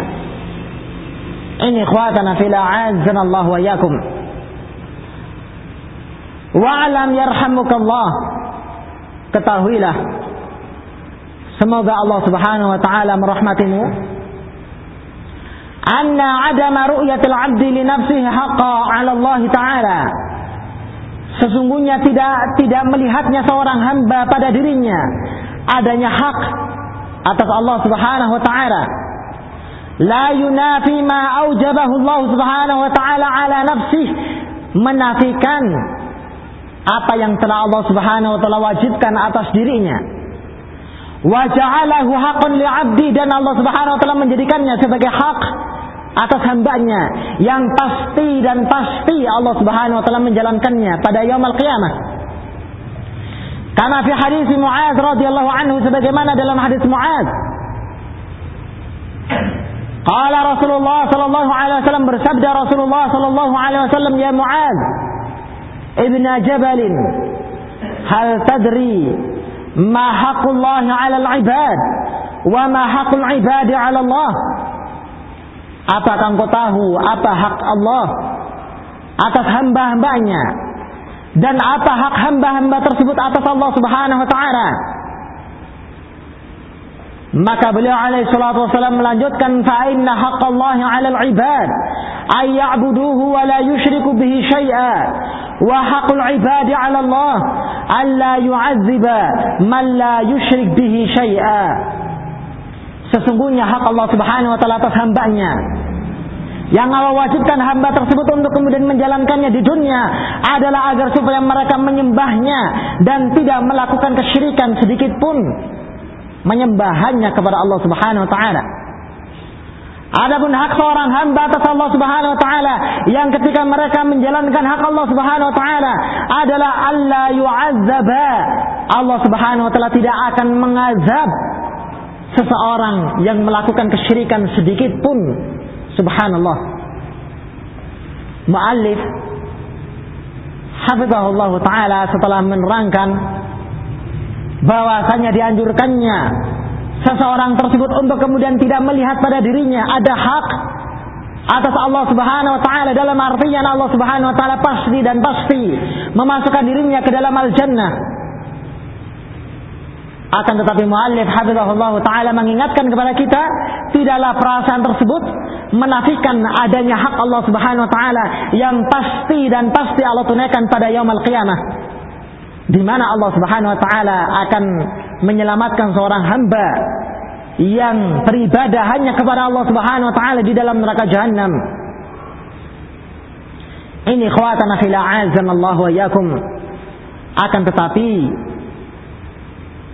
Ini ikhwatana fil a'azzanallahu wa yakum wa'lam yarhamukallah. Ketahuilah. Semoga Allah Subhanahu wa taala merahmatimu anna adama ru'yatil 'abdi li nafsihi haqqan 'ala Allah taala. Sesungguhnya tidak tidak melihatnya seorang hamba pada dirinya. Adanya hak atas Allah Subhanahu wa taala. La yunafi ma aujabahu Allah Subhanahu wa taala ala nafsih menafikan apa yang telah Allah Subhanahu wa taala wajibkan atas dirinya. Wa ja'alahu haqqan li 'abdi dan Allah Subhanahu wa taala menjadikannya sebagai hak atas hambanya. Yang pasti dan pasti Allah Subhanahu wa taala menjalankannya pada yaumul qiyamah. Karena fi hadis Muaz radhiyallahu anhu sebagaimana dalam hadis Muaz Qala Rasulullah sallallahu alaihi wasallam bersabda Rasulullah sallallahu alaihi wasallam ya Muaz ibn Jabal hal tadri ma haqqullah 'ala al-ibad wa ma haqqul ibad 'ala Allah? Apakah engkau tahu apa hak Allah atas hamba-hambanya? Dan apa hak hamba-hamba tersebut atas Allah Subhanahu wa taala? Maka beliau alaihi salatu wasallam melanjutkan fa inna haqqallahi 'alal 'ibad ay ya'buduhu wa la yusyriku bihi haqqul 'ibadi 'ala Allah alla yu'azziba man la yusyrik bihi syai'a Sesungguhnya hak Allah Subhanahu wa taala atas hambanya yang Allah wajibkan hamba tersebut untuk kemudian menjalankannya di dunia adalah agar supaya mereka menyembahnya dan tidak melakukan kesyirikan sedikit pun menyembah kepada Allah Subhanahu wa taala. Adapun hak seorang hamba atas Allah Subhanahu wa taala yang ketika mereka menjalankan hak Allah Subhanahu wa taala adalah Allah yu'azzaba. Allah Subhanahu wa taala tidak akan mengazab seseorang yang melakukan kesyirikan sedikit pun. Subhanallah. Muallif Hafizahullah taala setelah menerangkan bahwasanya dianjurkannya seseorang tersebut untuk kemudian tidak melihat pada dirinya ada hak atas Allah Subhanahu wa taala dalam artian Allah Subhanahu wa taala pasti dan pasti memasukkan dirinya ke dalam al-jannah. Akan tetapi muallif hafizahullah taala mengingatkan kepada kita tidaklah perasaan tersebut menafikan adanya hak Allah Subhanahu wa taala yang pasti dan pasti Allah tunaikan pada yaumul qiyamah. Di mana Allah Subhanahu wa taala akan menyelamatkan seorang hamba yang beribadah hanya kepada Allah Subhanahu wa taala di dalam neraka jahanam. Ini khawatana fil Allah wa yakum. Akan tetapi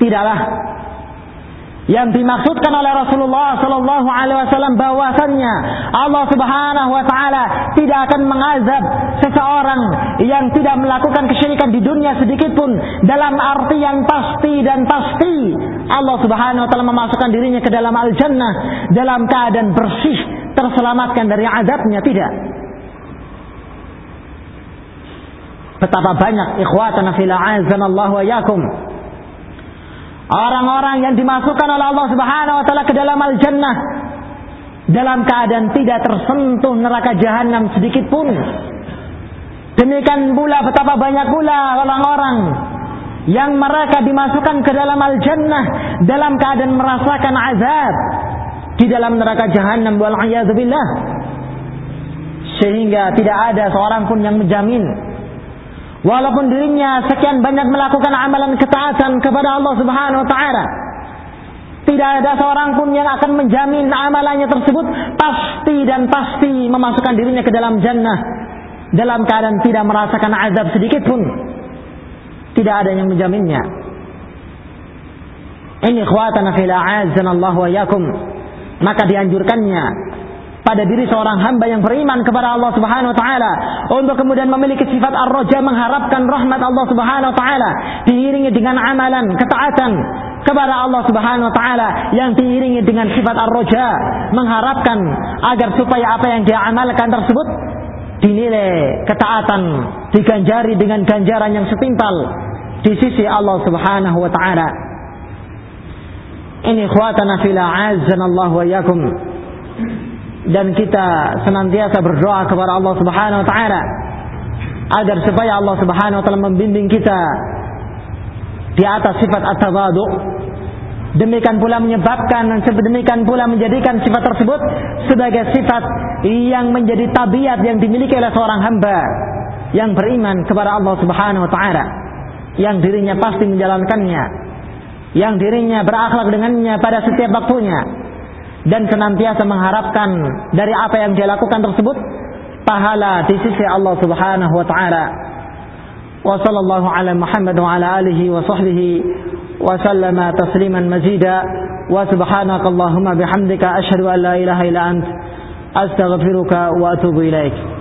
tidaklah yang dimaksudkan oleh Rasulullah Sallallahu Alaihi Wasallam bahwasannya Allah Subhanahu Wa Taala tidak akan mengazab seseorang yang tidak melakukan kesyirikan di dunia sedikit pun dalam arti yang pasti dan pasti. Allah Subhanahu Wa Taala memasukkan dirinya ke dalam al jannah dalam keadaan bersih terselamatkan dari azabnya tidak. Betapa banyak ikhwatan fil Allah wa yakum Orang-orang yang dimasukkan oleh Allah Subhanahu wa taala ke dalam al-jannah dalam keadaan tidak tersentuh neraka jahanam sedikit pun. Demikian pula betapa banyak pula orang-orang yang mereka dimasukkan ke dalam al-jannah dalam keadaan merasakan azab di dalam neraka jahanam wal. Sehingga tidak ada seorang pun yang menjamin Walaupun dirinya sekian banyak melakukan amalan ketaatan kepada Allah Subhanahu wa taala, tidak ada seorang pun yang akan menjamin amalannya tersebut pasti dan pasti memasukkan dirinya ke dalam jannah dalam keadaan tidak merasakan azab sedikit pun. Tidak ada yang menjaminnya. Ini khawatana fil Allah wa yakum. Maka dianjurkannya pada diri seorang hamba yang beriman kepada Allah Subhanahu wa taala. Untuk kemudian memiliki sifat ar-raja mengharapkan rahmat Allah Subhanahu wa taala. Diiringi dengan amalan ketaatan kepada Allah Subhanahu wa taala yang diiringi dengan sifat ar-raja mengharapkan agar supaya apa yang dia amalkan tersebut dinilai ketaatan diganjari dengan ganjaran yang setimpal di sisi Allah Subhanahu wa taala. Ini khawatana fil azan Allah wa yakum dan kita senantiasa berdoa kepada Allah Subhanahu wa taala agar supaya Allah Subhanahu wa taala membimbing kita di atas sifat at-tawadu. Demikian pula menyebabkan dan demikian pula menjadikan sifat tersebut sebagai sifat yang menjadi tabiat yang dimiliki oleh seorang hamba yang beriman kepada Allah Subhanahu wa taala. Yang dirinya pasti menjalankannya. Yang dirinya berakhlak dengannya pada setiap waktunya dan senantiasa mengharapkan dari apa yang dia lakukan tersebut pahala di sisi Allah Subhanahu wa taala. Wa sallallahu ala Muhammad wa ala alihi wa sahbihi wa sallama tasliman mazida wa subhanakallahumma bihamdika asyhadu an la ilaha illa ant astaghfiruka wa atubu ilaik.